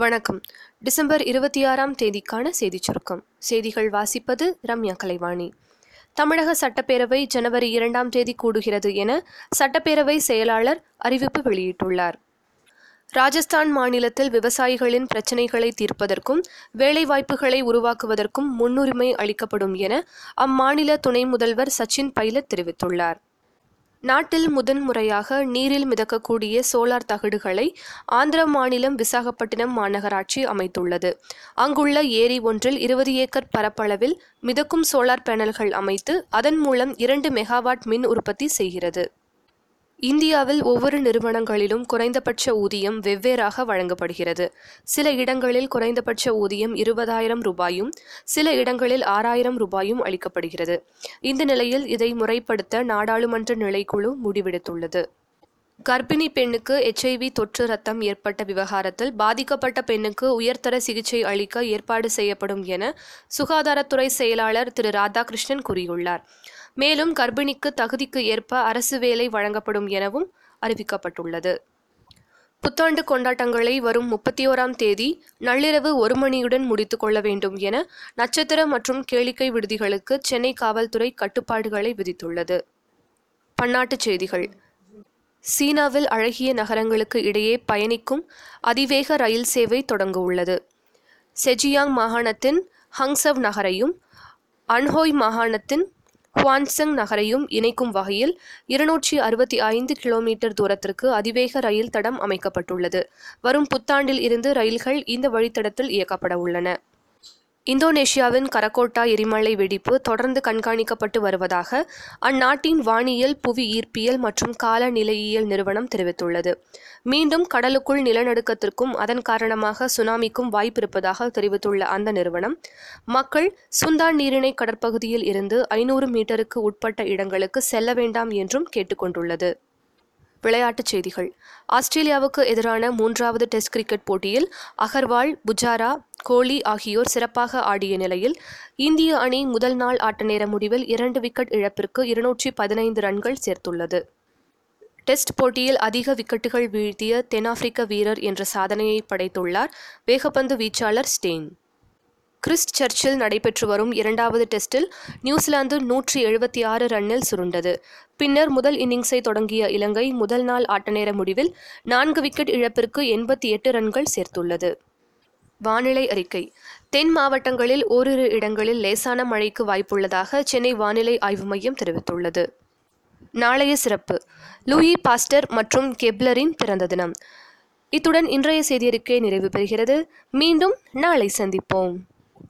வணக்கம். டிசம்பர் இருபத்தி ஆறாம் தேதிக்கான செய்திச் சுருக்கம். செய்திகள் வாசிப்பது ரம்யா கலைவாணி. தமிழக சட்டப்பேரவை ஜனவரி இரண்டாம் தேதி கூடுகிறது என சட்டப்பேரவை செயலாளர் அறிவிப்பு வெளியிட்டுள்ளார். ராஜஸ்தான் மாநிலத்தில் விவசாயிகளின் பிரச்சினைகளை தீர்ப்பதற்கும் வேலைவாய்ப்புகளை உருவாக்குவதற்கும் முன்னுரிமை அளிக்கப்படும் என அம்மாநில துணை முதல்வர் சச்சின் பைலட் தெரிவித்துள்ளார். நாட்டில் முதன்முறையாக நீரில் மிதக்கக்கூடிய சோலார் தகடுகளை ஆந்திர மாநிலம் விசாகப்பட்டினம் மாநகராட்சி அமைத்துள்ளது. அங்குள்ள ஏரி ஒன்றில் இருபது ஏக்கர் பரப்பளவில் மிதக்கும் சோலார் பேனல்கள் அமைத்து அதன் மூலம் இரண்டு மெகாவாட் மின் உற்பத்தி செய்கிறது. இந்தியாவில் ஒவ்வொரு நிறுவனங்களிலும் குறைந்தபட்ச ஊதியம் வெவ்வேறாக வழங்கப்படுகிறது. சில இடங்களில் குறைந்தபட்ச ஊதியம் இருபதாயிரம் ரூபாயும் சில இடங்களில் ஆறாயிரம் ரூபாயும் அளிக்கப்படுகிறது. இந்த நிலையில் இதை முறைப்படுத்த நாடாளுமன்ற நிலைக்குழு முடிவெடுத்துள்ளது. கர்ப்பிணி பெண்ணுக்கு எச்ஐவி தொற்று ரத்தம் ஏற்பட்ட விவகாரத்தில் பாதிக்கப்பட்ட பெண்ணுக்கு உயர்தர சிகிச்சை அளிக்க ஏற்பாடு செய்யப்படும் என சுகாதாரத்துறை செயலாளர் திரு ராதாகிருஷ்ணன் கூறியுள்ளார். மேலும் கர்ப்பிணிக்கு தகுதிக்கு ஏற்ப அரசு வேலை வழங்கப்படும் எனவும் அறிவிக்கப்பட்டுள்ளது. புத்தாண்டு கொண்டாட்டங்களை வரும் முப்பத்தி ஓராம் தேதி நள்ளிரவு ஒரு மணியுடன் முடித்துக் கொள்ள வேண்டும் என நட்சத்திர மற்றும் கேளிக்கை விடுதிகளுக்கு சென்னை காவல்துறை கட்டுப்பாடுகளை விதித்துள்ளது. பன்னாட்டுச் செய்திகள். சீனாவில் அழகிய நகரங்களுக்கு இடையே பயணிக்கும் அதிவேக ரயில் சேவை தொடங்க உள்ளது செஜியாங் மாகாணத்தின் ஹங்சவ் நகரையும் அன்ஹோய் மாகாணத்தின் குவான்சங் நகரையும் இணைக்கும் வகையில் இருநூற்றி அறுபத்தி ஐந்து கிலோமீட்டர் தூரத்திற்கு அதிவேக ரயில் தடம் அமைக்கப்பட்டுள்ளது. வரும் புத்தாண்டில் இருந்து ரயில்கள் இந்த வழித்தடத்தில் இயக்கப்பட உள்ளன. இந்தோனேஷியாவின் கரகோட்டா எரிமலை வெடிப்பு தொடர்ந்து கண்காணிக்கப்பட்டு வருவதாக அந்நாட்டின் வானியல் புவி ஈர்ப்பியல் மற்றும் காலநிலையியல் நிறுவனம் தெரிவித்துள்ளது. மீண்டும் கடலுக்குள் நிலநடுக்கத்திற்கும் அதன் காரணமாக சுனாமிக்கும் வாய்ப்பிருப்பதாக தெரிவித்துள்ள அந்த நிறுவனம் மக்கள் சுந்தான் நீரிணை கடற்பகுதியில் இருந்து ஐநூறு மீட்டருக்கு உட்பட்ட இடங்களுக்கு செல்ல வேண்டாம் என்றும் கேட்டுக்கொண்டுள்ளது. விளையாட்டுச் செய்திகள். ஆஸ்திரேலியாவுக்கு எதிரான மூன்றாவது டெஸ்ட் கிரிக்கெட் போட்டியில் அகர்வால் புஜாரா கோலி ஆகியோர் சிறப்பாக ஆடிய நிலையில் இந்திய அணி முதல் நாள் ஆட்ட நேர முடிவில் இரண்டு விக்கெட் இழப்பிற்கு இருநூற்றி பதினைந்து ரன்கள் சேர்த்துள்ளது. டெஸ்ட் போட்டியில் அதிக விக்கெட்டுகள் வீழ்த்திய தென்னாப்பிரிக்க வீரர் என்ற சாதனையை படைத்துள்ளார் வேகப்பந்து வீச்சாளர் ஸ்டெயின். கிறிஸ்ட் சர்ச்சில் நடைபெற்று வரும் இரண்டாவது டெஸ்டில் நியூசிலாந்து நூற்றி எழுபத்தி ஆறு ரன்னில் சுருண்டது. பின்னர் முதல் இன்னிங்ஸை தொடங்கிய இலங்கை முதல் நாள் ஆட்டநேர முடிவில் நான்கு விக்கெட் இழப்பிற்கு எண்பத்தி எட்டு ரன்கள் சேர்த்துள்ளது. வானிலை அறிக்கை. தென் மாவட்டங்களில் ஓரிரு இடங்களில் லேசான மழைக்கு வாய்ப்புள்ளதாக சென்னை வானிலை ஆய்வு மையம் தெரிவித்துள்ளது. நாளைய சிறப்பு. லூயி பாஸ்டர் மற்றும் கெப்லரின் பிறந்த தினம். இத்துடன் இன்றைய செய்தியறிக்கை நிறைவு பெறுகிறது. மீண்டும் நாளை சந்திப்போம்.